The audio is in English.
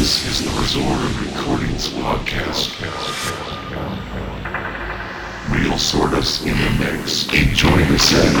This is the Resort of Recordings podcast. Real Sortus in the mix. Enjoy the set.